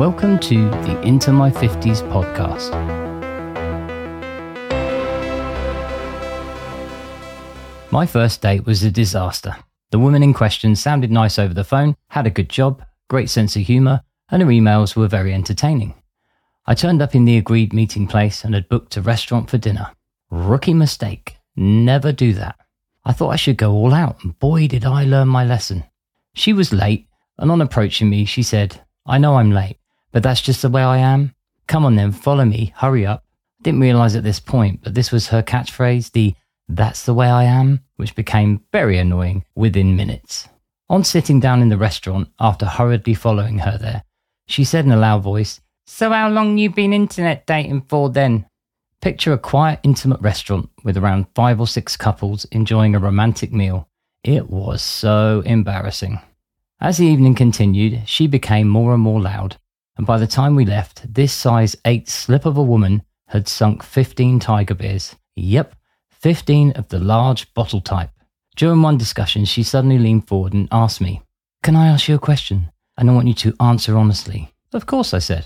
Welcome to the Into My 50s podcast. My first date was a disaster. The woman in question sounded nice over the phone, had a good job, great sense of humour, and her emails were very entertaining. I turned up in the agreed meeting place and had booked a restaurant for dinner. Rookie mistake. Never do that. I thought I should go all out, and boy, did I learn my lesson. She was late, and on approaching me, she said, I know I'm late, but that's just the way I am. Come on then, follow me, hurry up. I didn't realize at this point, but this was her catchphrase, the that's the way I am, which became very annoying within minutes. On sitting down in the restaurant after hurriedly following her there, she said in a loud voice, So how long you been internet dating for then? Picture a quiet, intimate restaurant with around five or six couples enjoying a romantic meal. It was so embarrassing. As the evening continued, she became more and more loud, and by the time we left, this size 8 slip of a woman had sunk 15 tiger beers. Yep, 15 of the large bottle type. During one discussion, she suddenly leaned forward and asked me, Can I ask you a question? And I want you to answer honestly. Of course, I said.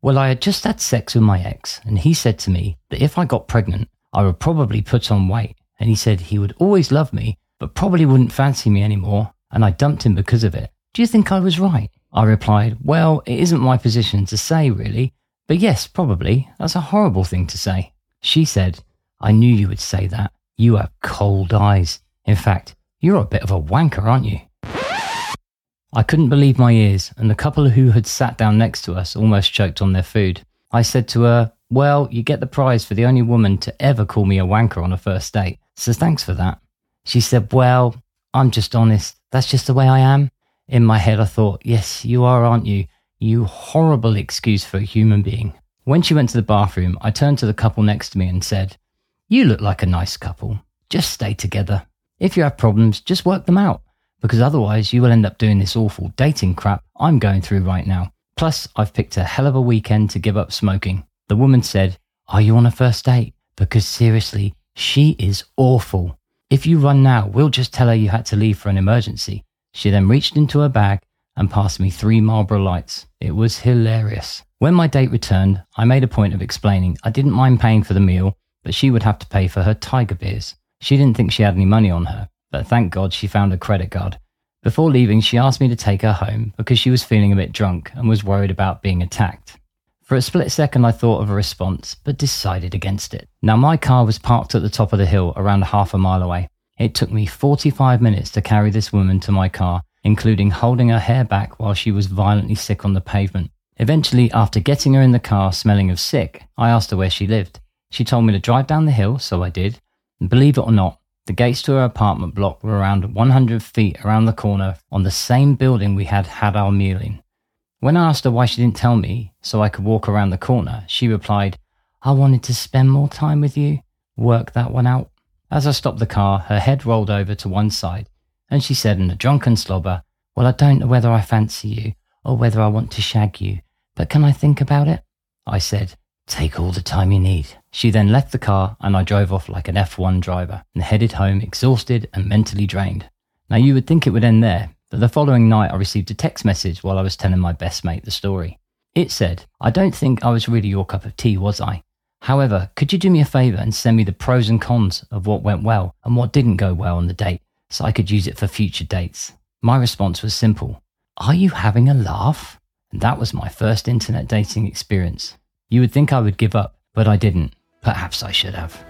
Well, I had just had sex with my ex, and he said to me that if I got pregnant, I would probably put on weight. And he said he would always love me, but probably wouldn't fancy me anymore, and I dumped him because of it. Do you think I was right? I replied, Well, it isn't my position to say, really, but yes, probably. That's a horrible thing to say. She said, I knew you would say that. You have cold eyes. In fact, you're a bit of a wanker, aren't you? I couldn't believe my ears, and the couple who had sat down next to us almost choked on their food. I said to her, Well, you get the prize for the only woman to ever call me a wanker on a first date, so thanks for that. She said, Well, I'm just honest. That's just the way I am. In my head, I thought, Yes, you are, aren't you? You horrible excuse for a human being. When she went to the bathroom, I turned to the couple next to me and said, You look like a nice couple. Just stay together. If you have problems, just work them out because otherwise you will end up doing this awful dating crap I'm going through right now. Plus, I've picked a hell of a weekend to give up smoking. The woman said, Are you on a first date? Because seriously, she is awful. If you run now, we'll just tell her you had to leave for an emergency. She then reached into her bag and passed me three Marlboro lights. It was hilarious. When my date returned, I made a point of explaining I didn't mind paying for the meal, but she would have to pay for her tiger beers. She didn't think she had any money on her, but thank God she found a credit card. Before leaving, she asked me to take her home because she was feeling a bit drunk and was worried about being attacked. For a split second, I thought of a response, but decided against it. Now, my car was parked at the top of the hill around half a mile away. It took me 45 minutes to carry this woman to my car, including holding her hair back while she was violently sick on the pavement. Eventually, after getting her in the car smelling of sick, I asked her where she lived. She told me to drive down the hill, so I did. And believe it or not, the gates to her apartment block were around 100 feet around the corner on the same building we had had our meal in. When I asked her why she didn't tell me so I could walk around the corner, she replied, I wanted to spend more time with you. Work that one out. As I stopped the car, her head rolled over to one side, and she said in a drunken slobber, Well, I don't know whether I fancy you or whether I want to shag you, but can I think about it? I said, Take all the time you need. She then left the car and I drove off like an F1 driver and headed home exhausted and mentally drained. Now you would think it would end there, but the following night I received a text message while I was telling my best mate the story. It said, I don't think I was really your cup of tea, was I? However, could you do me a favour and send me the pros and cons of what went well and what didn't go well on the date so I could use it for future dates? My response was simple Are you having a laugh? And that was my first internet dating experience. You would think I would give up, but I didn't. Perhaps I should have.